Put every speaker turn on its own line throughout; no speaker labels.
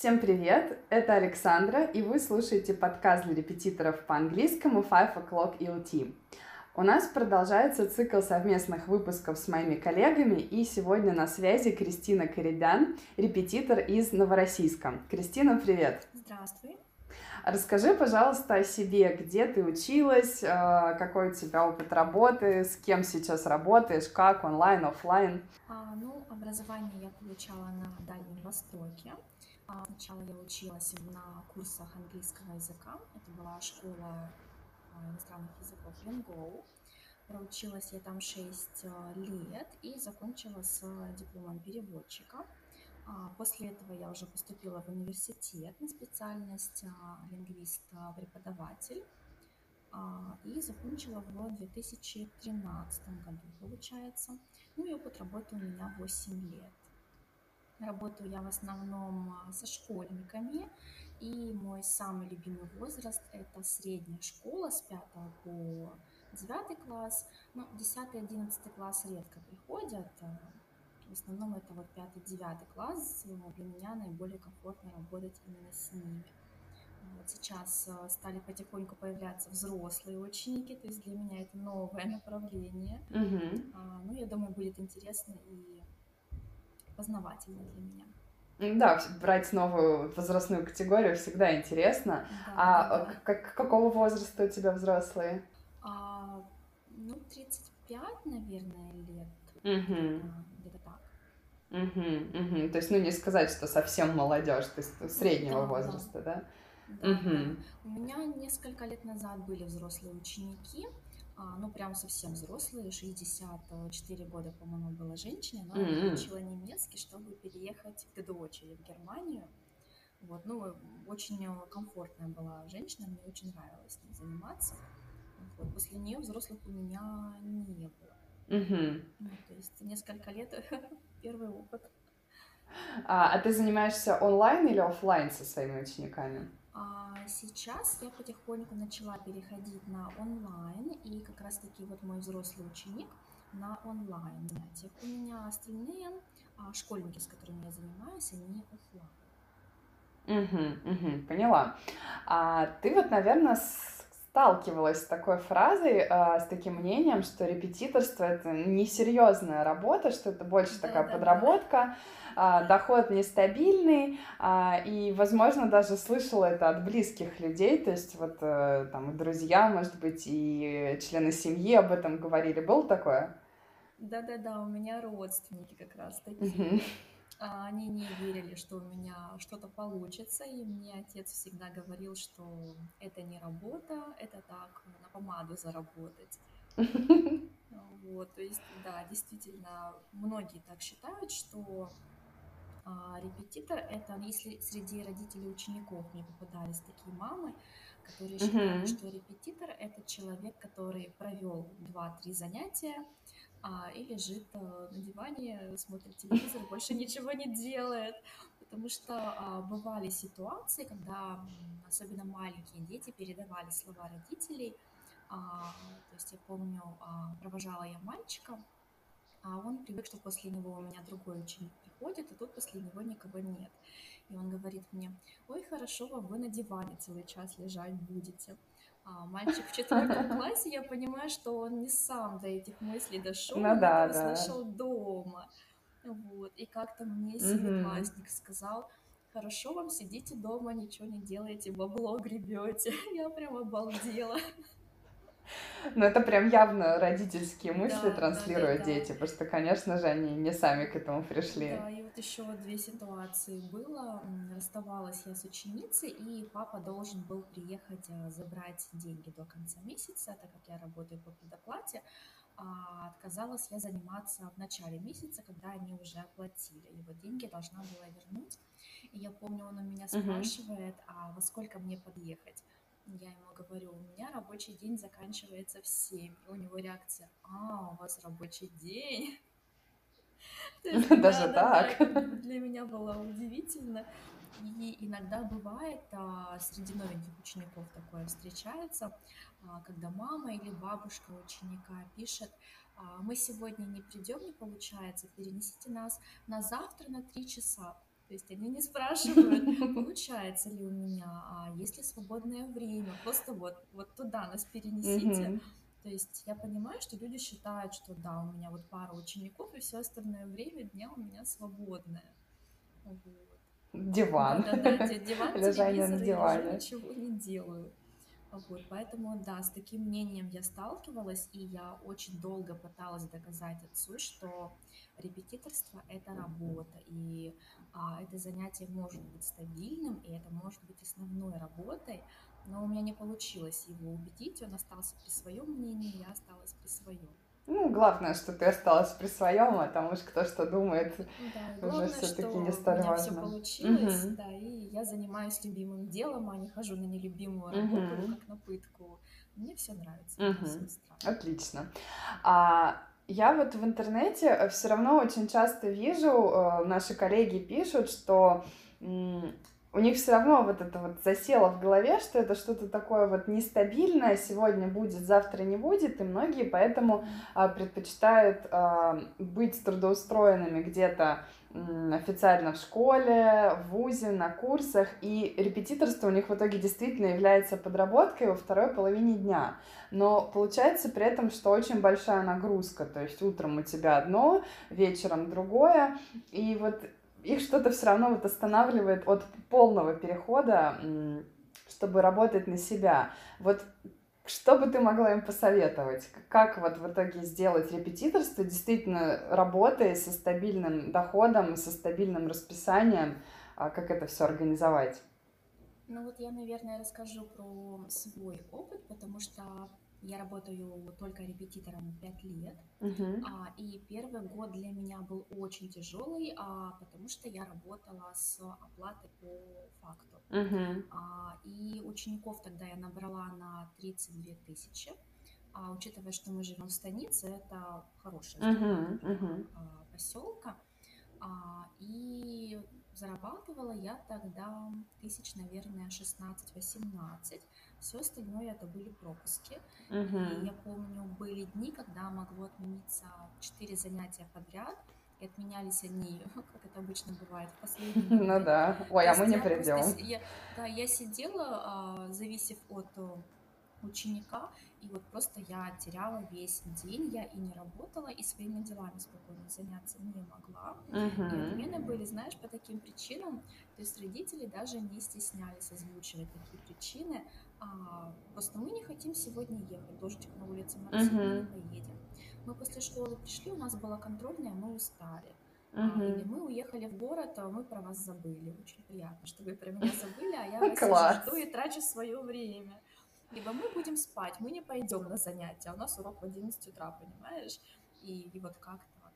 Всем привет! Это Александра, и вы слушаете подкаст для репетиторов по английскому Five O'Clock ELT. У нас продолжается цикл совместных выпусков с моими коллегами, и сегодня на связи Кристина Коридян, репетитор из Новороссийска. Кристина, привет!
Здравствуй!
Расскажи, пожалуйста, о себе, где ты училась, э, какой у тебя опыт работы, с кем сейчас работаешь, как, онлайн, офлайн.
А, ну, образование я получала на Дальнем Востоке. А, сначала я училась на курсах английского языка. Это была школа а, иностранных языков Ленгоу. Проучилась я там 6 а, лет и закончила с дипломом переводчика. После этого я уже поступила в университет на специальность лингвист-преподаватель и закончила в 2013 году, получается. Ну и опыт работы у меня 8 лет. Работаю я в основном а, со школьниками, и мой самый любимый возраст – это средняя школа с 5 по 9 класс. Ну, 10-11 класс редко приходят, в основном это вот пятый, девятый класс. Для меня наиболее комфортно работать именно с ними. Вот сейчас э, стали потихоньку появляться взрослые ученики, то есть для меня это новое направление. А, ну, я думаю, будет интересно и познавательно для меня.
Да, брать новую возрастную категорию всегда интересно. Да, а да, да. Как, какого возраста у тебя взрослые?
А, ну, 35, наверное, лет.
Угу. Где-то Угу, угу. То есть, ну, не сказать, что совсем молодежь, то есть среднего да, возраста, да?
Да, угу. да. У меня несколько лет назад были взрослые ученики, а, ну, прям совсем взрослые, 64 года, по-моему, была женщина, но mm-hmm. она учила немецкий, чтобы переехать к дочери в Германию. Вот, ну, очень комфортная была женщина, мне очень нравилось с ней заниматься. Вот, после нее взрослых у меня не было. Ну, то есть несколько лет первый опыт.
А, а ты занимаешься онлайн или офлайн со своими учениками?
А сейчас я потихоньку начала переходить на онлайн, и как раз-таки вот мой взрослый ученик на онлайн занятиях. У меня остальные а, школьники, с которыми я занимаюсь, они офлайн.
Угу, угу, поняла. А ты вот, наверное, сталкивалась с такой фразой, а, с таким мнением, что репетиторство это несерьезная работа, что это больше да, такая да, подработка, да. Доход нестабильный, а, и, возможно, даже слышала это от близких людей, то есть вот э, там друзья, может быть, и члены семьи об этом говорили. Было такое?
Да-да-да, у меня родственники как раз такие. А, они не верили, что у меня что-то получится, и мне отец всегда говорил, что это не работа, это так, на помаду заработать. Вот, то есть, да, действительно, многие так считают, что а, репетитор это, если среди родителей учеников не попадались такие мамы, которые считают, что репетитор это человек, который провел 2-3 занятия, а, и лежит а, на диване, смотрит телевизор, больше ничего не делает. Потому что а, бывали ситуации, когда особенно маленькие дети передавали слова родителей. А, то есть я помню, а, провожала я мальчика, а он привык, что после него у меня другой ученик приходит, а тут после него никого нет. И он говорит мне, ой, хорошо вам, вы на диване целый час лежать будете а, мальчик в четвертом классе, я понимаю, что он не сам до этих мыслей дошел, ну, он да, да. услышал дома. Вот. И как-то мне семиклассник угу. сказал, хорошо вам сидите дома, ничего не делаете, бабло гребете. Я прям обалдела.
Ну, это прям явно родительские мысли да, транслируют да, да, дети, да. потому что, конечно же, они не сами к этому пришли.
Да, и вот еще две ситуации было. Расставалась я с ученицей, и папа должен был приехать а, забрать деньги до конца месяца, так как я работаю по предоплате. А отказалась я заниматься в начале месяца, когда они уже оплатили. И вот деньги должна была вернуть. И я помню, он у меня спрашивает, а во сколько мне подъехать? Я ему говорю, у меня рабочий день заканчивается в 7. И у него реакция, а, у вас рабочий день?
Даже так?
Для меня было удивительно. И иногда бывает, а, среди новеньких учеников такое встречается, а, когда мама или бабушка ученика пишет, «А, мы сегодня не придем, не получается, перенесите нас на завтра на три часа. То есть они не спрашивают, получается ли у меня, а есть ли свободное время, просто вот, вот туда нас перенесите. То есть я понимаю, что люди считают, что да, у меня вот пара учеников, и все остальное время дня у меня свободное. Вот.
Диван.
Да-да-да, диван, Лежание на диване. я ничего не делаю. Вот, поэтому, да, с таким мнением я сталкивалась, и я очень долго пыталась доказать отцу, что репетиторство — это работа, и а, это занятие может быть стабильным, и это может быть основной работой, но у меня не получилось его убедить, он остался при своем мнении, я осталась при своем.
Ну, главное, что ты осталась при своем, а там уж кто что думает,
да, уже все-таки не столь важно. Все получилось, угу. да, и я занимаюсь любимым делом, а не хожу на нелюбимую работу, угу. как на пытку. Мне все нравится. Угу.
Все Отлично. А я вот в интернете э, все равно очень часто вижу, э, наши коллеги пишут, что у них все равно вот это вот засело в голове, что это что-то такое вот нестабильное, сегодня будет, завтра не будет, и многие поэтому а, предпочитают а, быть трудоустроенными где-то официально в школе, в ВУЗе, на курсах, и репетиторство у них в итоге действительно является подработкой во второй половине дня. Но получается при этом, что очень большая нагрузка, то есть утром у тебя одно, вечером другое, и вот их что-то все равно вот останавливает от полного перехода, чтобы работать на себя. Вот что бы ты могла им посоветовать? Как вот в итоге сделать репетиторство действительно работой со стабильным доходом, со стабильным расписанием? А как это все организовать?
Ну вот я, наверное, расскажу про свой опыт, потому что я работаю только репетитором 5 лет, uh-huh. а, и первый год для меня был очень тяжелый, а, потому что я работала с оплатой по факту. Uh-huh. А, и учеников тогда я набрала на 32 тысячи. А, учитывая, что мы живем в станице, это хорошая uh-huh. Uh-huh. поселка. А, и зарабатывала я тогда тысяч, наверное, 16-18. Все остальное это были пропуски. Угу. И я помню, были дни, когда могло отмениться четыре занятия подряд. И отменялись они, как это обычно бывает, в последний
Ну да. Ой, а мы не придем.
Да, я сидела, а, зависев от ученика, и вот просто я теряла весь день, я и не работала, и своими делами спокойно заняться не могла. Uh-huh. И отмены были, знаешь, по таким причинам, то есть родители даже не стеснялись озвучивать такие причины, а, просто мы не хотим сегодня ехать, дождик на улице, мы uh-huh. не поедем. Мы после школы пришли, у нас была контрольная, мы устали. Uh-huh. Или мы уехали в город, а мы про вас забыли. Очень приятно, что вы про меня забыли, а я вас жду и трачу свое время либо мы будем спать, мы не пойдем на занятия, а у нас урок в 11 утра, понимаешь? И, и вот как так?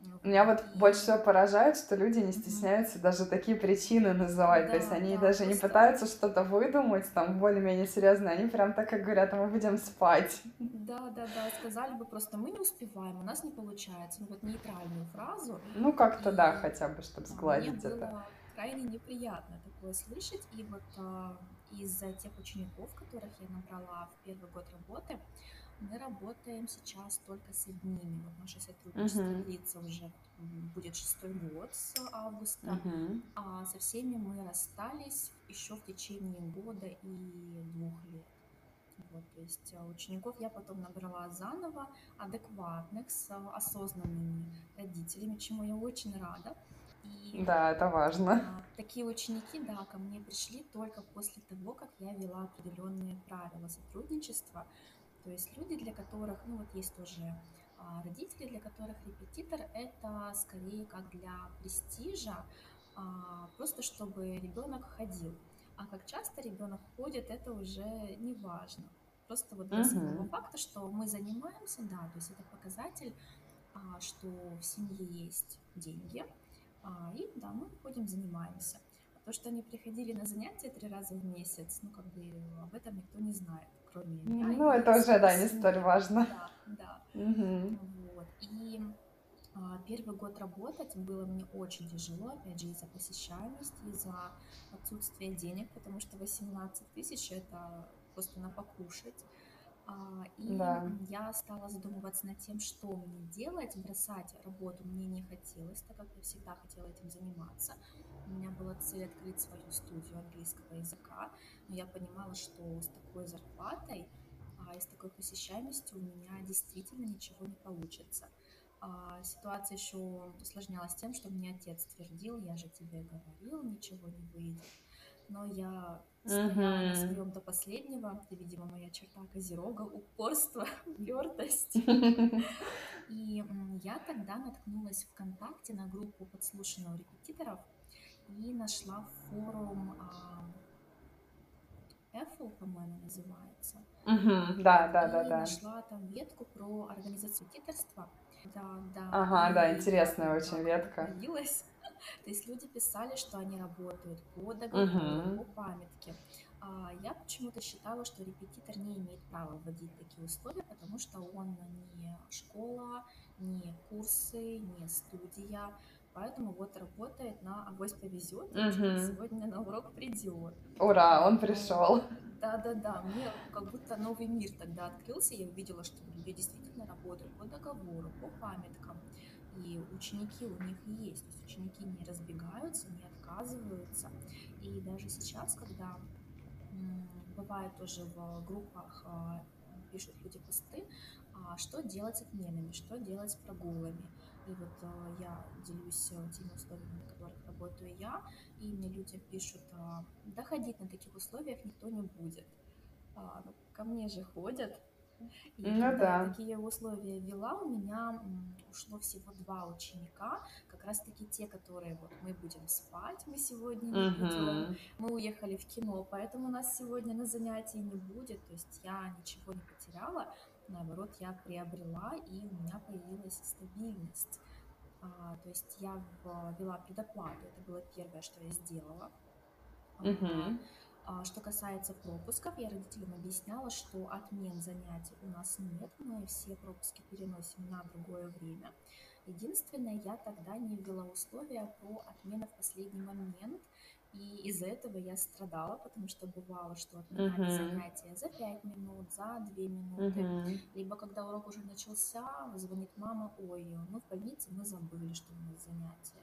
Ну, Меня вот и... больше всего поражает, что люди не стесняются mm-hmm. даже такие причины называть. Да, То есть они да, даже просто... не пытаются что-то выдумать, там более-менее серьезно. Они прям так как говорят, мы будем спать.
Да, да, да. Сказали бы просто, мы не успеваем, у нас не получается. Ну вот нейтральную фразу.
Ну как-то и... да, хотя бы, чтобы сгладить
Мне
это.
Было крайне неприятно такое слышать. И вот а, из-за тех учеников, которых я набрала в первый год работы, мы работаем сейчас только с одними. Вот наше сотрудничество uh-huh. длится уже будет шестой год с августа, uh-huh. а со всеми мы расстались еще в течение года и двух лет. Вот, то есть а, учеников я потом набрала заново, адекватных, с осознанными родителями, чему я очень рада.
И да, это важно.
А, такие ученики, да, ко мне пришли только после того, как я вела определенные правила сотрудничества. То есть люди, для которых, ну вот есть тоже а, родители, для которых репетитор это скорее как для престижа, а, просто чтобы ребенок ходил. А как часто ребенок ходит, это уже не важно. Просто вот для uh-huh. самого факта, что мы занимаемся, да, то есть это показатель, что в семье есть деньги, и да, мы ходим, занимаемся. А то, что они приходили на занятия три раза в месяц, ну, как бы об этом никто не знает, кроме меня.
Ну, это уже, да, не столь важно.
Да, да. Угу. Вот. И а, первый год работать было мне очень тяжело, опять же, из-за посещаемости, из-за отсутствия денег, потому что 18 тысяч это просто на покушать. А, и да. я стала задумываться над тем, что мне делать. Бросать работу мне не хотелось, так как я всегда хотела этим заниматься. У меня была цель открыть свою студию английского языка, но я понимала, что с такой зарплатой а, и с такой посещаемостью у меня действительно ничего не получится. А, ситуация еще усложнялась тем, что мне отец твердил, я же тебе говорил, ничего не выйдет. Но я стояла на своем до последнего, это, видимо, моя черта козерога, упорство, твердость. И я тогда наткнулась ВКонтакте на группу подслушанных репетиторов и нашла форум Apple, по-моему, называется.
Угу, да, да, да,
и
да.
нашла там ветку про организацию репетиторства. Да, да.
Ага, да, интересная очень ветка.
Появилась. То есть люди писали, что они работают по договору, угу. по памятке. А я почему-то считала, что репетитор не имеет права вводить такие условия, потому что он не школа, не курсы, не студия. Поэтому вот работает на авось повезет, угу. сегодня на урок придет.
Ура, он пришел.
Да-да-да, мне как будто новый мир тогда открылся, я увидела, что люди действительно работают по договору, по памяткам, и ученики у них есть, то есть ученики не разбегаются, не отказываются. И даже сейчас, когда бывает тоже в группах а, пишут люди посты, а, что делать с отменами, что делать с прогулами. И вот а, я делюсь теми условиями, на которых работаю я, и мне люди пишут, доходить на таких условиях никто не будет. Ну, ко мне же ходят, и ну, когда да. такие условия вела, у меня ушло всего два ученика, как раз таки те, которые вот мы будем спать, мы сегодня не угу. будем, мы уехали в кино, поэтому у нас сегодня на занятии не будет, то есть я ничего не потеряла, наоборот, я приобрела, и у меня появилась стабильность. А, то есть я ввела предоплату, это было первое, что я сделала. Угу. А, что касается пропусков, я родителям объясняла, что отмен занятий у нас нет, мы все пропуски переносим на другое время. Единственное, я тогда не ввела условия про отмены в последний момент, и из-за этого я страдала, потому что бывало, что отменяли uh-huh. занятия за 5 минут, за 2 минуты. Uh-huh. Либо когда урок уже начался, звонит мама, ой, ну в больнице мы забыли, что у нас занятия.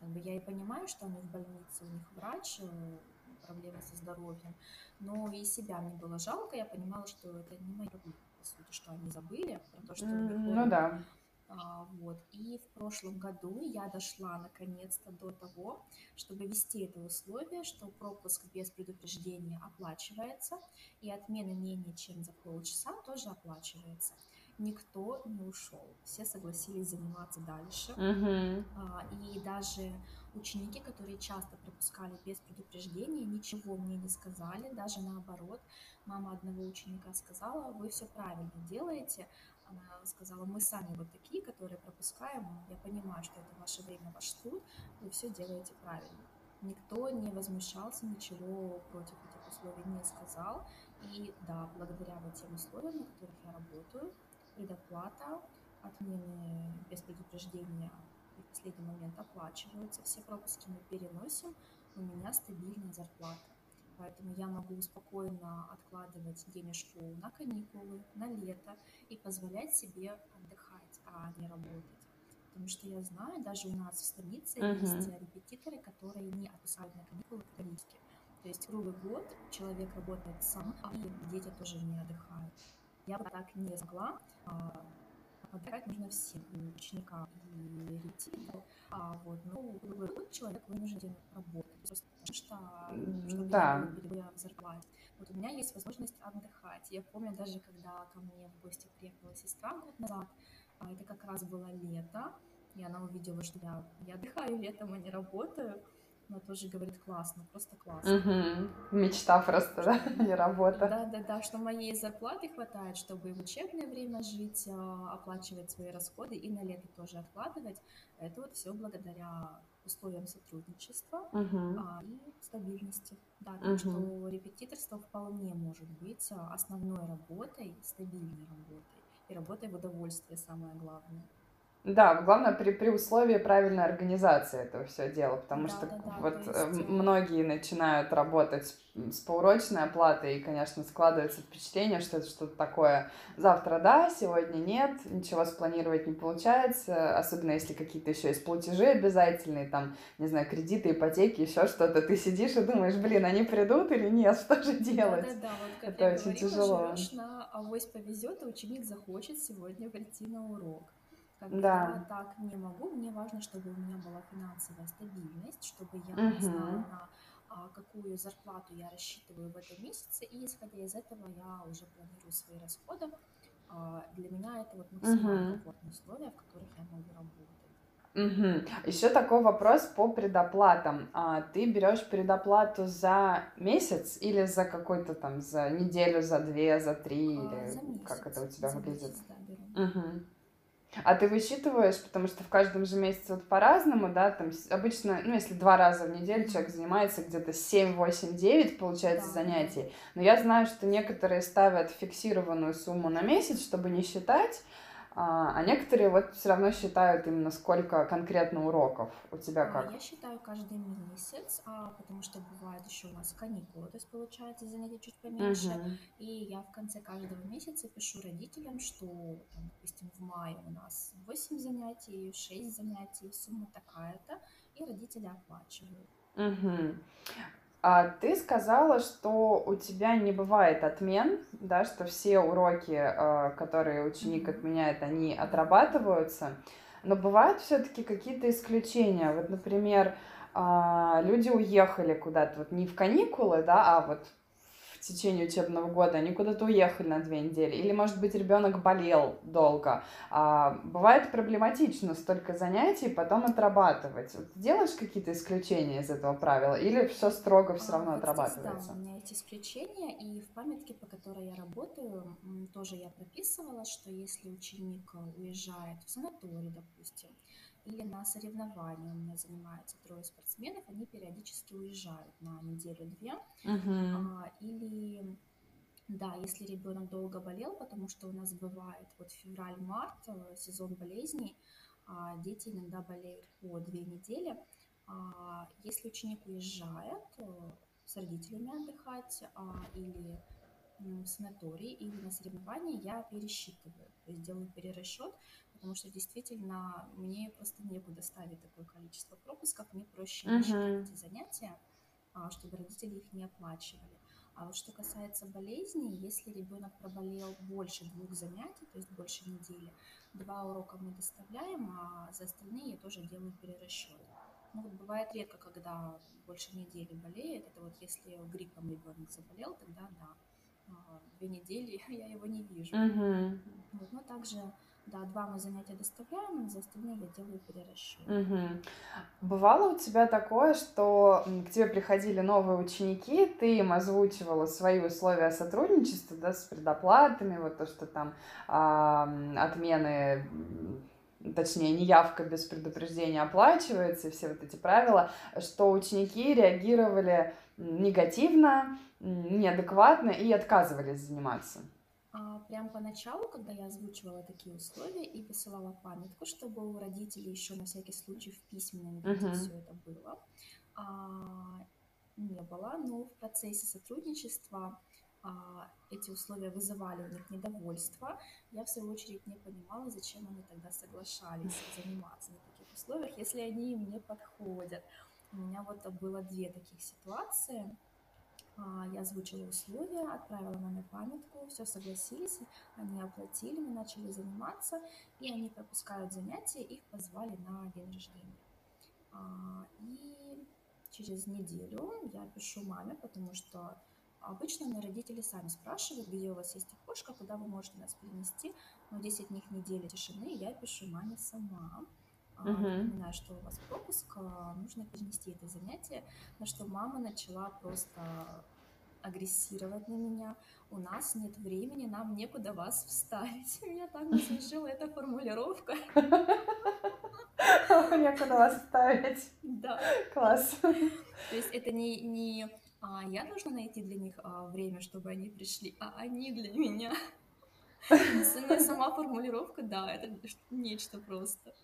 Как бы я и понимаю, что они в больнице, у них врач, э, проблемы со здоровьем. Но и себя мне было жалко, я понимала, что это не мои проблемы, по сути, что они забыли про то, что mm,
Ну да.
А, вот. И в прошлом году я дошла наконец-то до того, чтобы ввести это условие, что пропуск без предупреждения оплачивается, и отмена менее чем за полчаса тоже оплачивается никто не ушел. Все согласились заниматься дальше.
Uh-huh.
А, и даже ученики, которые часто пропускали без предупреждения, ничего мне не сказали, даже наоборот. Мама одного ученика сказала, вы все правильно делаете. Она сказала, мы сами вот такие, которые пропускаем. Я понимаю, что это ваше время, ваш труд, вы все делаете правильно. Никто не возмущался, ничего против этих условий не сказал. И да, благодаря вот тем условиям, на которых я работаю, предоплата, отмены без предупреждения и в последний момент оплачиваются. Все пропуски мы переносим, у меня стабильная зарплата. Поэтому я могу спокойно откладывать денежку на каникулы, на лето и позволять себе отдыхать, а не работать. Потому что я знаю, даже у нас в столице uh-huh. есть репетиторы, которые не отпускают на каникулы католические. То есть круглый год человек работает сам, а дети тоже не отдыхают. Я бы так не смогла. А, отдыхать нужно всем, ученикам, и репетиторам. А вот, ну, человек вынужден работать, просто потому что, чтобы
да.
перебоя в зарплате. Вот у меня есть возможность отдыхать. Я помню даже, когда ко мне в гости приехала сестра год назад, а это как раз было лето, и она увидела, что я, я отдыхаю летом, а не работаю она тоже говорит классно, просто классно.
Угу. Мечта просто, да, не работа.
Да, да, да, что моей зарплаты хватает, чтобы в учебное время жить, а, оплачивать свои расходы и на лето тоже откладывать. Это вот все благодаря условиям сотрудничества
угу.
а, и стабильности. Да, так угу. что репетиторство вполне может быть а, основной работой, стабильной работой и работой в удовольствие самое главное.
Да, главное при, при условии правильной организации этого все дела, потому
Да,
что
да, да,
вот э,
есть,
многие начинают работать с поурочной оплатой, и, конечно, складывается впечатление, что это что-то такое завтра да, сегодня нет, ничего спланировать не получается, особенно если какие-то еще есть платежи обязательные, там, не знаю, кредиты, ипотеки, еще что-то, ты сидишь и думаешь, блин, они придут или нет, что же делать?
Да-да-да, вот как
Это очень
говорила,
тяжело.
живешь на авось повезет, и ученик захочет сегодня прийти на урок. Как
Да.
я так не могу, мне важно, чтобы у меня была финансовая стабильность, чтобы я знала,
Угу.
на а, какую зарплату я рассчитываю в этом месяце, и исходя из этого я уже планирую свои расходы. А, Для меня это вот максимально
Угу.
комфортные условия, в которых я могу работать.
Мгм. Еще такой вопрос по предоплатам. А, ты берешь предоплату за месяц или за какой-то там, за неделю, за две, за три,
А, За
или как это
месяц,
у тебя выглядит?
месяц, да, беру.
Мгм. А ты высчитываешь, потому что в каждом же месяце вот по-разному, да, там обычно, ну, если два раза в неделю человек занимается где-то 7, 8, 9, получается,
да.
занятий. Но я знаю, что некоторые ставят фиксированную сумму на месяц, чтобы не считать, а а некоторые вот все равно считают именно сколько конкретно уроков. У тебя
А,
как?
Я считаю каждый месяц, а, потому что бывает еще у нас каникулы, то есть получается занятий чуть поменьше.
Мгм.
И я в конце каждого месяца пишу родителям, что, там, допустим, в мае у нас 8 занятий, 6 занятий, сумма такая-то, и родители оплачивают.
Мгм. А ты сказала, что у тебя не бывает отмен, да, что все уроки, э, которые ученик отменяет, они отрабатываются, но бывают все-таки какие-то исключения. Вот, например, а, люди уехали куда-то, вот не в каникулы, да, а вот в течение учебного года они куда-то уехали на две недели, или, может быть, ребенок болел долго. А, бывает проблематично столько занятий потом отрабатывать. Вот делаешь какие-то исключения из этого правила, или все строго все
А,
равно
Вот здесь, да,
отрабатывается?
у меня есть исключения, и в памятке, по которой я работаю, тоже я прописывала, что если ученик э, уезжает в санаторий, допустим, или на соревнования, у меня занимаются трое спортсменов, они периодически уезжают на неделю-две,
Мгм.
а, или да, если ребенок долго болел, потому что у нас бывает вот февраль-март, э, сезон болезней, а, дети иногда болеют по две недели. А, Если ученик уезжает э, с родителями отдыхать а, или в санаторий, или на соревнования, я пересчитываю, то есть делаю перерасчет, потому что действительно мне просто некуда ставить такое количество пропусков, мне проще не считать эти занятия, а, чтобы родители их не оплачивали. А вот что касается болезней, если ребенок проболел больше двух занятий, то есть больше недели, два урока мы доставляем, а за остальные я тоже делаю перерасчет. Ну вот бывает редко, когда больше недели болеет. Это вот если гриппом ребенок заболел, тогда да, а, две недели я его не вижу.
Мгм.
Вот, но также, да, два мы занятия доставляем, а за остальные я делаю перерасчет.
Мгм. Бывало у тебя такое, что к тебе приходили новые ученики, ты им озвучивала свои условия сотрудничества, да, с предоплатами, вот то, что там м, отмены, точнее, неявка без предупреждения оплачивается, и все вот эти правила, что ученики реагировали негативно, неадекватно и отказывались заниматься.
А, Прям поначалу, когда я озвучивала такие условия и посылала памятку, чтобы у родителей еще на всякий случай в письменном виде
Мгм.
все это было, а, не было, но в процессе сотрудничества а, эти условия вызывали у них недовольство. Я, в свою очередь, не понимала, зачем они тогда соглашались заниматься на таких условиях, если они им не подходят. У меня вот было две таких ситуации. А, Я озвучила условия, отправила маме памятку, все согласились, они оплатили, мы начали заниматься, и они пропускают занятия, их позвали на день рождения. А, И через неделю я пишу маме, потому что обычно мне родители сами спрашивают, где у вас есть окошко, куда вы можете нас перенести, но 10 дней недели тишины я пишу маме сама. А,
Мгм.
Напоминаю, что у вас пропуск, а, нужно перенести это занятие, на что мама начала просто агрессировать на меня. У нас нет времени, нам некуда вас вставить. Меня так насмешила эта формулировка.
Некуда вас ставить.
Да.
Класс.
То есть это не, не а, я должна найти для них а, время, чтобы они пришли, а они для меня. Сама формулировка, да, это нечто просто.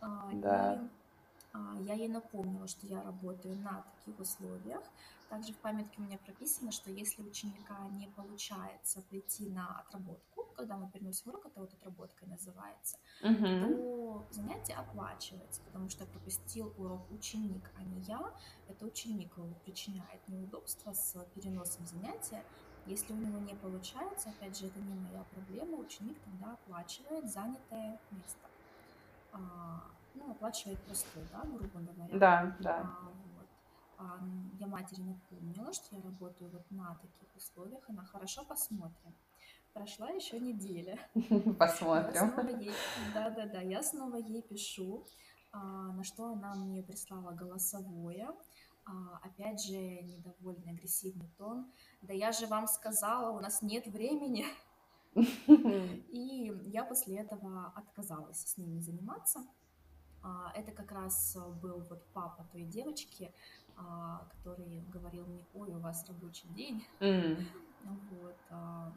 А, да. А, я ей напомнила, что я работаю на таких условиях. Также в памятке у меня прописано, что если ученика не получается прийти на отработку, когда мы переносим урок, это вот отработка называется, uh-huh. то занятие оплачивается, потому что пропустил урок ученик, а не я. Это ученик причиняет неудобства с переносом занятия. Если у него не получается, опять же, это не моя проблема, ученик тогда оплачивает занятое место. А, ну, оплачивает простой, да, грубо говоря.
Да, да.
А, вот. а, я матери напомнила, что я работаю вот на таких условиях, она хорошо посмотрим. Прошла еще неделя.
Посмотрим.
да, да, да, я снова ей пишу, а, на что она мне прислала голосовое. А, опять же, недовольный, агрессивный тон. Да я же вам сказала, у нас нет времени. И я после этого отказалась с ними заниматься. А, это как раз э, был вот папа той девочки, а, который говорил мне, ой, у вас рабочий день. Mm. Вот. А.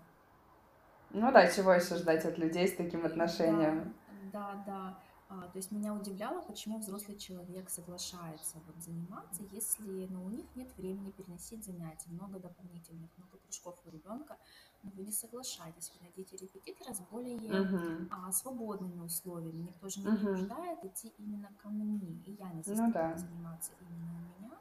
Ну да, чего еще ждать от людей с таким отношением?
Да, да. да. То есть меня удивляло, почему взрослый человек соглашается вот заниматься, если ну, у них нет времени переносить занятия, много дополнительных, много кружков у ребенка, но вы не соглашаетесь, вы найдите репетитора с более uh-huh. а, свободными условиями. Никто же не uh-huh. идти именно ко мне, и я не заставляю ну, да. заниматься именно у меня.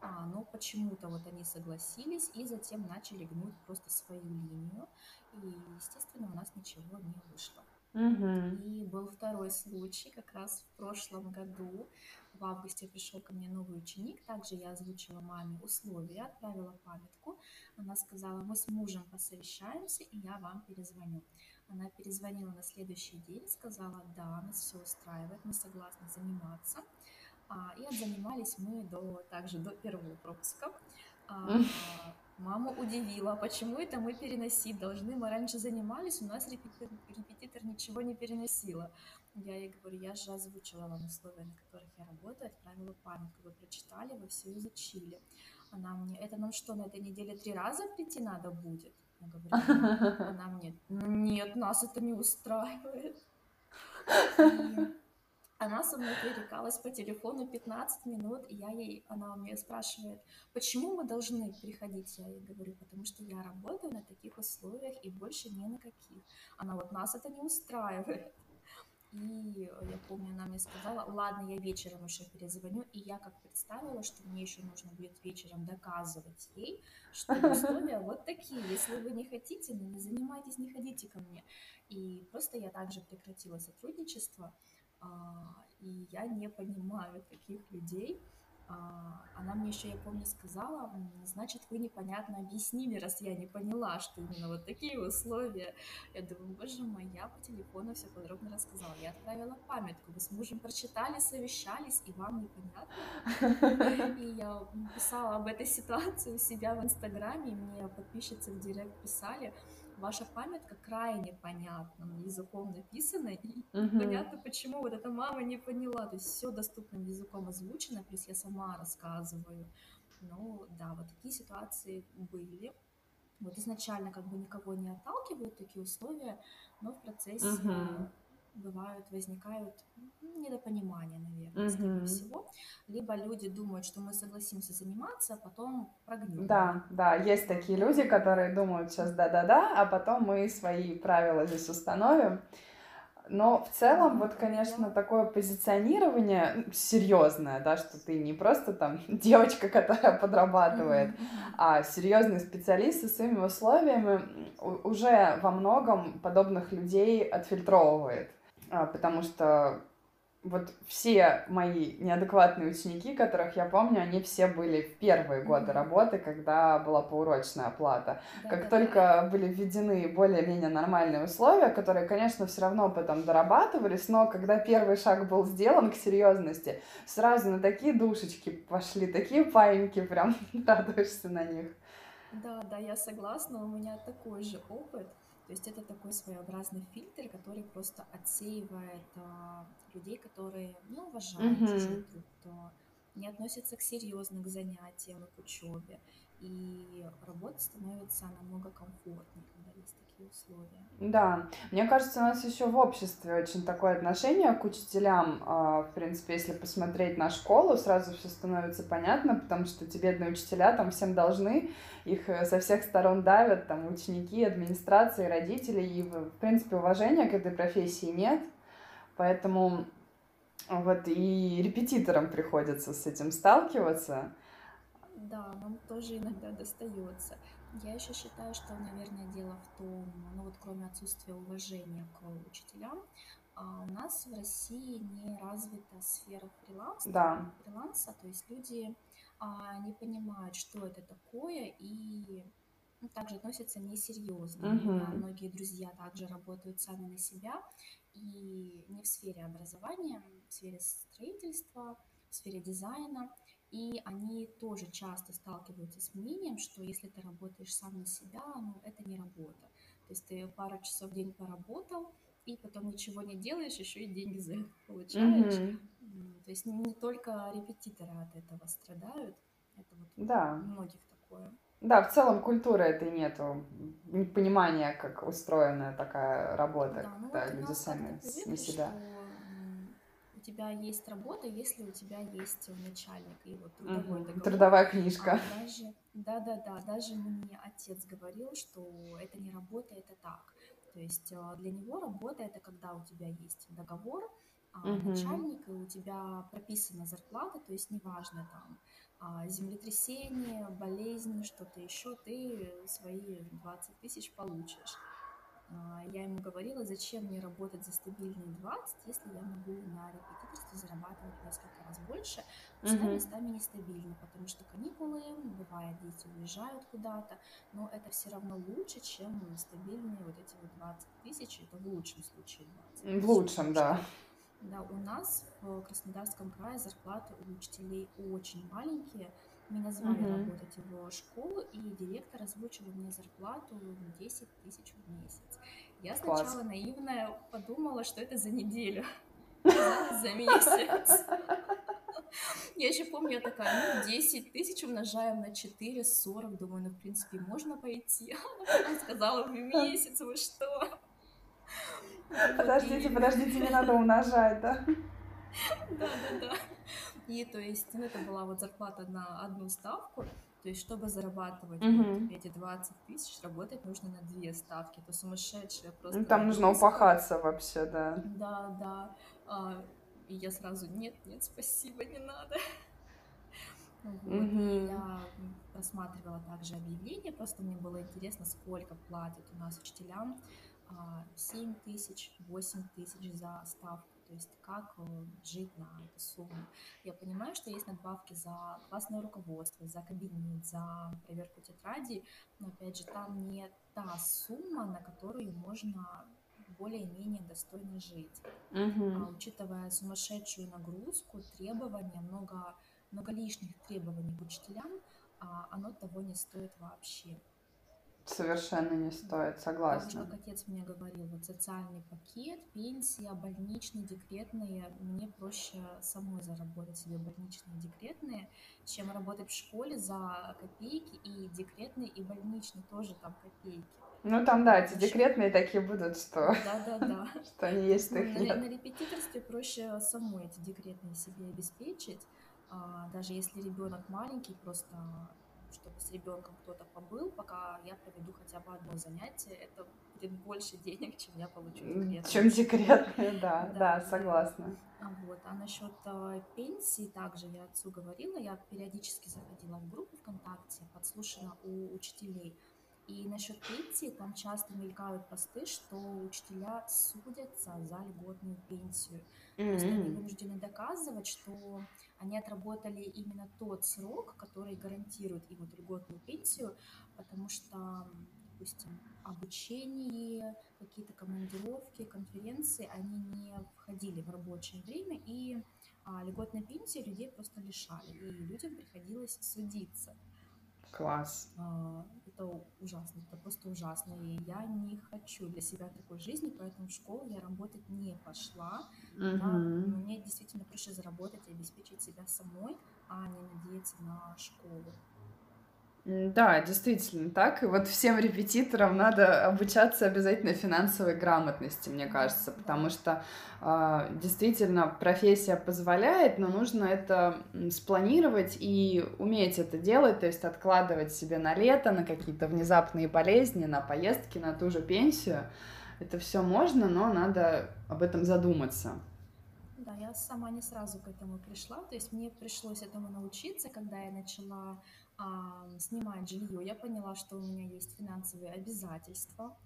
А, но почему-то вот они согласились и затем начали гнуть просто свою линию, и, естественно, у нас ничего не вышло.
Угу.
И был второй случай, как раз в прошлом году. В августе пришел ко мне новый ученик. Также я озвучила маме условия, отправила памятку. Она сказала, мы с мужем посовещаемся, и я вам перезвоню. Она перезвонила на следующий день, сказала, да, нас все устраивает, мы согласны заниматься. А, и отзанимались мы до, также до первого пропуска. А, Мама удивила, почему это мы переносить должны, мы раньше занимались, у нас репетитор, репетитор ничего не переносила. Я ей говорю, я же озвучила вам условия, на которых я работаю, отправила памятку, вы прочитали, вы все изучили. Она мне, это нам что, на этой неделе три раза прийти надо будет? Я говорю, она мне, нет, нас это не устраивает. Она со мной перекалась по телефону 15 минут, и я ей, она у меня спрашивает, почему мы должны приходить? Я ей говорю, потому что я работаю на таких условиях и больше ни на каких. Она вот нас это не устраивает. И я помню, она мне сказала, ладно, я вечером еще перезвоню, и я как представила, что мне еще нужно будет вечером доказывать ей, что условия вот такие, если вы не хотите, ну не занимайтесь, не ходите ко мне. И просто я также прекратила сотрудничество, а, и я не понимаю таких людей. А, она мне еще, я помню, сказала, значит, вы непонятно объяснили, раз я не поняла, что именно вот такие условия. Я думаю, боже мой, я по телефону все подробно рассказала. Я отправила памятку, вы с мужем прочитали, совещались, и вам непонятно. И я писала об этой ситуации у себя в Инстаграме, и мне подписчицы в директ писали, ваша памятка крайне понятным языком написана, и uh-huh. понятно, почему вот эта мама не поняла. То есть все доступным языком озвучено, плюс я сама рассказываю. Ну да, вот такие ситуации были. Вот изначально как бы никого не отталкивают такие условия, но в процессе uh-huh бывают, возникают недопонимания, наверное, uh-huh. скорее всего. Либо люди думают, что мы согласимся заниматься, а потом прогнем.
Да, да, есть такие люди, которые думают сейчас да-да-да, а потом мы свои правила здесь установим. Но в целом, вот, конечно, такое позиционирование серьезное, да, что ты не просто там девочка, которая подрабатывает, mm-hmm. а серьезный специалист со своими условиями уже во многом подобных людей отфильтровывает. А, потому что вот все мои неадекватные ученики, которых я помню, они все были в первые годы работы, когда была поурочная оплата. Да, как да, только да. были введены более-менее нормальные условия, которые, конечно, все равно потом дорабатывались, но когда первый шаг был сделан к серьезности, сразу на такие душечки пошли, такие паиньки, прям радуешься на них.
Да, да, я согласна, у меня такой же опыт. То есть это такой своеобразный фильтр, который просто отсеивает а, людей, которые не уважают mm-hmm. чужой труд, не относятся к серьезным занятиям и к учебе. и работа становится намного комфортнее, когда есть условия.
Да, мне кажется, у нас еще в обществе очень такое отношение к учителям. А, в принципе, если посмотреть на школу, сразу все становится понятно, потому что те бедные учителя там всем должны, их э, со всех сторон давят, там ученики, администрации, родители, и, в принципе, уважения к этой профессии нет. Поэтому вот и репетиторам приходится с этим сталкиваться.
Да, нам тоже иногда достается. Я еще считаю, что, наверное, дело в том, ну вот кроме отсутствия уважения к учителям, а у нас в России не развита сфера фриланса,
да.
фриланса, то есть люди а, не понимают, что это такое, и ну, также относятся несерьезно.
Угу.
Многие друзья также работают сами на себя, и не в сфере образования, в сфере строительства, в сфере дизайна. И они тоже часто сталкиваются с мнением, что если ты работаешь сам на себя, ну, это не работа. То есть ты пару часов в день поработал, и потом ничего не делаешь, еще и деньги за это получаешь. Mm-hmm. То есть не только репетиторы от этого страдают, это вот да. у многих такое.
Да, в целом культуры этой нету, понимания, как устроена такая работа, да, ну когда вот люди сами
на себя. Что тебя есть работа, если у тебя есть начальник и вот трудовой
угу. договор. Трудовая книжка.
А даже, да, да, да, даже мне отец говорил, что это не работа, это так. То есть э, для него работа это когда у тебя есть договор, а угу. начальник, и у тебя прописана зарплата, то есть неважно там а, землетрясение, болезнь, что-то еще, ты свои 20 тысяч получишь. А, я ему говорила, зачем мне работать за стабильные 20, если я могу на репетиторстве зарабатывать несколько раз больше, пускай uh-huh. местами нестабильно, потому что каникулы, бывает, дети уезжают куда-то, но это все равно лучше, чем стабильные вот эти вот 20 тысяч, это в лучшем случае 20
В лучшем, да.
Да, у нас в Краснодарском крае зарплаты у учителей очень маленькие, меня звали угу. работать в школу, и директор озвучил мне зарплату 10 тысяч в месяц. Я сначала Класс. наивная подумала, что это за неделю, за месяц. Я еще помню, я такая, ну, 10 тысяч умножаем на 4, 40. Думаю, ну, в принципе, можно пойти. Она сказала, в месяц, вы что?
Подождите, подождите, не надо умножать, да?
Да, да, да. И то есть ну, это была вот зарплата на одну ставку. То есть, чтобы зарабатывать mm-hmm. вот эти 20 тысяч, работать нужно на две ставки. Это сумасшедшее просто.
Ну, там нужно упахаться вообще, да.
Да, да. А, и я сразу, нет, нет, спасибо, не надо. Вот. Mm-hmm. Я просматривала также объявления, просто мне было интересно, сколько платят у нас учителям. 7 а, тысяч, 8 тысяч за ставку то есть как э, жить на эту сумму. Я понимаю, что есть надбавки за классное руководство, за кабинет, за проверку тетради, но опять же там не та сумма, на которую можно более-менее достойно жить.
Uh-huh.
А, учитывая сумасшедшую нагрузку, требования, много, много лишних требований к учителям, а, оно того не стоит вообще.
Совершенно не стоит, согласна.
Потому как отец мне говорил, вот социальный пакет, пенсия, больничные, декретные, мне проще самой заработать себе больничные, декретные, чем работать в школе за копейки, и декретные, и больничные тоже там копейки.
Ну там, да, эти декретные такие будут, что...
Да-да-да.
Что они есть, что
их нет. На репетиторстве проще самой эти декретные себе обеспечить, а, даже если ребенок маленький, просто чтобы с ребенком кто-то побыл, пока я проведу хотя бы одно занятие, это будет больше денег, чем я получу декретное.
Чем декретное, да, да, да, согласна.
А вот. А насчет э, пенсии также я отцу говорила, я периодически заходила в группу ВКонтакте, подслушана у учителей. И насчет пенсии там часто мелькают посты, что учителя судятся за льготную пенсию. Mm-hmm. Просто они вынуждены доказывать, что они отработали именно тот срок, который гарантирует им эту льготную пенсию, потому что, допустим, обучение, какие-то командировки, конференции, они не входили в рабочее время, и а, льготной пенсии людей просто лишали, и людям приходилось судиться.
Класс.
А, это ужасно, это просто ужасно. И я не хочу для себя такой жизни, поэтому в школу я работать не пошла.
Да,
мне действительно проще заработать и обеспечить себя самой, а не надеяться на школу.
Да, действительно так. И вот всем репетиторам надо обучаться обязательно финансовой грамотности, мне кажется, потому что э, действительно профессия позволяет, но нужно это спланировать и уметь это делать, то есть откладывать себе на лето, на какие-то внезапные болезни, на поездки, на ту же пенсию. Это все можно, но надо об этом задуматься.
Да, я сама не сразу к этому пришла, то есть мне пришлось этому научиться, когда я начала снимать жилье, я поняла, что у меня есть финансовые обязательства,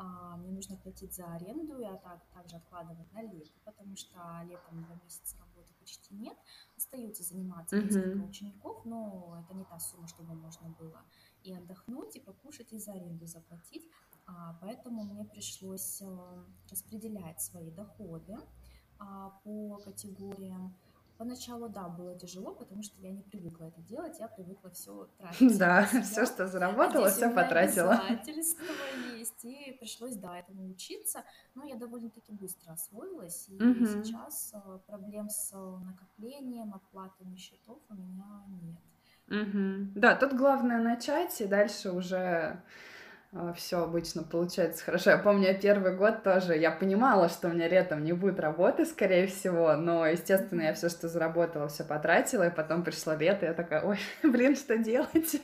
а, мне нужно платить за аренду, а так, также откладывать на лето, потому что летом два месяца работы почти нет, остаются заниматься mm-hmm. несколько учеников, но это не та сумма, чтобы можно было и отдохнуть, и покушать, и за аренду заплатить, а, поэтому мне пришлось э, распределять свои доходы а, по категориям, Поначалу, да, было тяжело, потому что я не привыкла это делать, я привыкла все тратить.
Да, все, что заработала, все потратила.
Обязательства есть, и пришлось, да, этому учиться, но я довольно-таки быстро освоилась, и угу. сейчас э, проблем с накоплением, оплатами счетов у меня нет.
Угу. Да, тут главное начать, и дальше уже а, все обычно получается хорошо. Я помню, первый год тоже, я понимала, что у меня летом не будет работы, скорее всего, но, естественно, я все, что заработала, все потратила, и потом пришло лето, и я такая, ой, блин, что делать?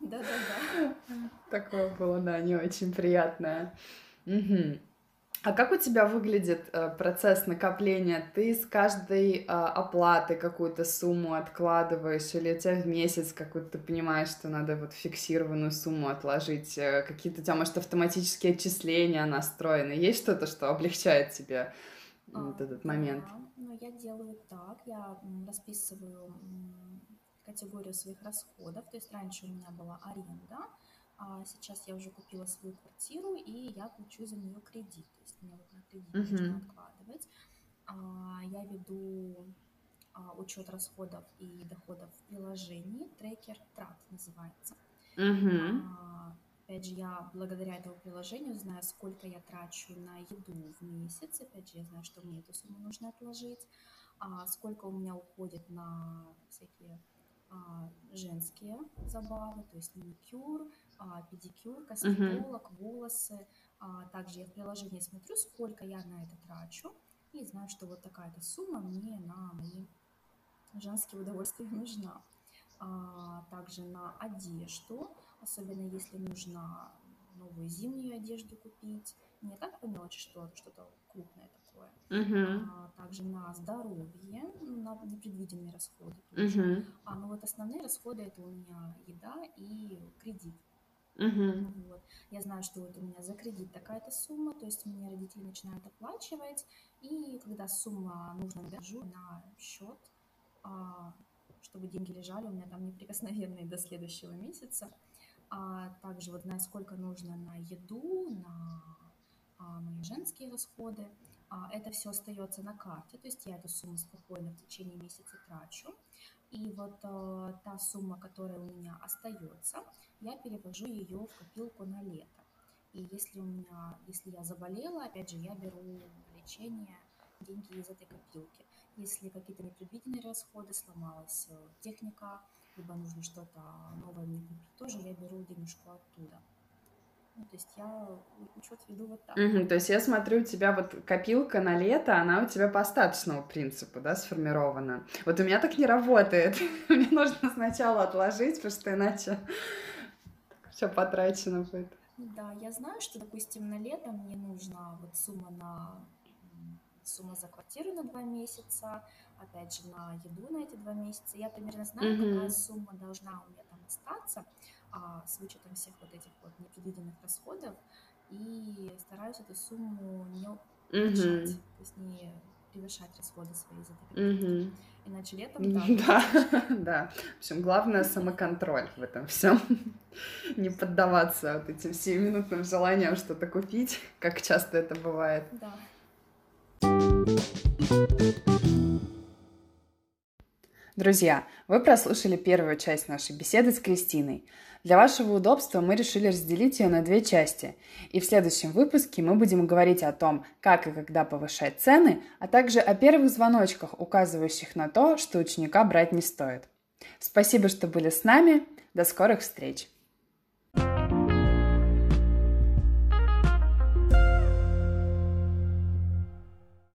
Да-да-да.
Такое было, да, не очень приятное. Угу. А как у тебя выглядит э, процесс накопления? Ты с каждой э, оплаты какую-то сумму откладываешь, или у тебя в месяц какую-то ты понимаешь, что надо вот фиксированную сумму отложить? Э, какие-то у тебя, может, автоматические отчисления настроены? Есть что-то, что облегчает тебе а, вот этот да, момент?
Ну, я делаю так, я расписываю категорию своих расходов, то есть раньше у меня была аренда, сейчас я уже купила свою квартиру, и я плачу за нее кредит. То есть мне вот на кредит uh-huh. нужно откладывать. А, я веду а, учет расходов и доходов в приложении. Трекер трат называется. Uh-huh. А, опять же, я благодаря этому приложению знаю, сколько я трачу на еду в месяц. Опять же, я знаю, что мне эту сумму нужно отложить. А, сколько у меня уходит на всякие а, женские забавы, то есть маникюр, а, педикюр, косметолог, uh-huh. волосы. А, также я в приложении смотрю, сколько я на это трачу, и знаю, что вот такая-то сумма мне на мои женские удовольствия нужна. А, также на одежду, особенно если нужно новую зимнюю одежду купить. Не так по мелочи, что что-то крупное такое. Uh-huh. А, также на здоровье, на непредвиденные расходы тоже. Uh-huh. А, но вот основные расходы это у меня еда и кредит.
Угу.
Вот. Я знаю, что вот у меня за кредит такая-то сумма, то есть мне родители начинают оплачивать, и когда сумма нужна, держу на счет, а, чтобы деньги лежали у меня там неприкосновенные до следующего месяца. А также вот знаю, сколько нужно на еду, на а, мои женские расходы. А, это все остается на карте, то есть я эту сумму спокойно в течение месяца трачу. И вот э, та сумма, которая у меня остается, я перевожу ее в копилку на лето. И если у меня, если я заболела, опять же, я беру лечение, деньги из этой копилки. Если какие-то непредвиденные расходы, сломалась э, техника, либо нужно что-то новое мне купить, тоже я беру денежку оттуда. Ну, то есть я учет веду вот так.
Угу, то есть я смотрю, у тебя вот копилка на лето, она у тебя по остаточному принципу, да, сформирована. Вот у меня так не работает. Мне нужно сначала отложить, потому что иначе все потрачено будет.
Да, я знаю, что, допустим, на лето мне нужна вот сумма на сумма за квартиру на два месяца, опять же, на еду на эти два месяца. Я примерно знаю, mm-hmm. какая сумма должна у меня там остаться с вычетом всех вот этих вот непредвиденных расходов, и стараюсь эту сумму не уменьшать, mm-hmm. то есть не превышать расходы свои за. Mm-hmm. Иначе летом.
Да, да. В общем, главное самоконтроль в этом всем. Не поддаваться вот этим сиюминутным желаниям что-то купить, как часто это бывает.
Да.
Друзья, вы прослушали первую часть нашей беседы с Кристиной. Для вашего удобства мы решили разделить ее на две части. И в следующем выпуске мы будем говорить о том, как и когда повышать цены, а также о первых звоночках, указывающих на то, что ученика брать не стоит. Спасибо, что были с нами. До скорых встреч!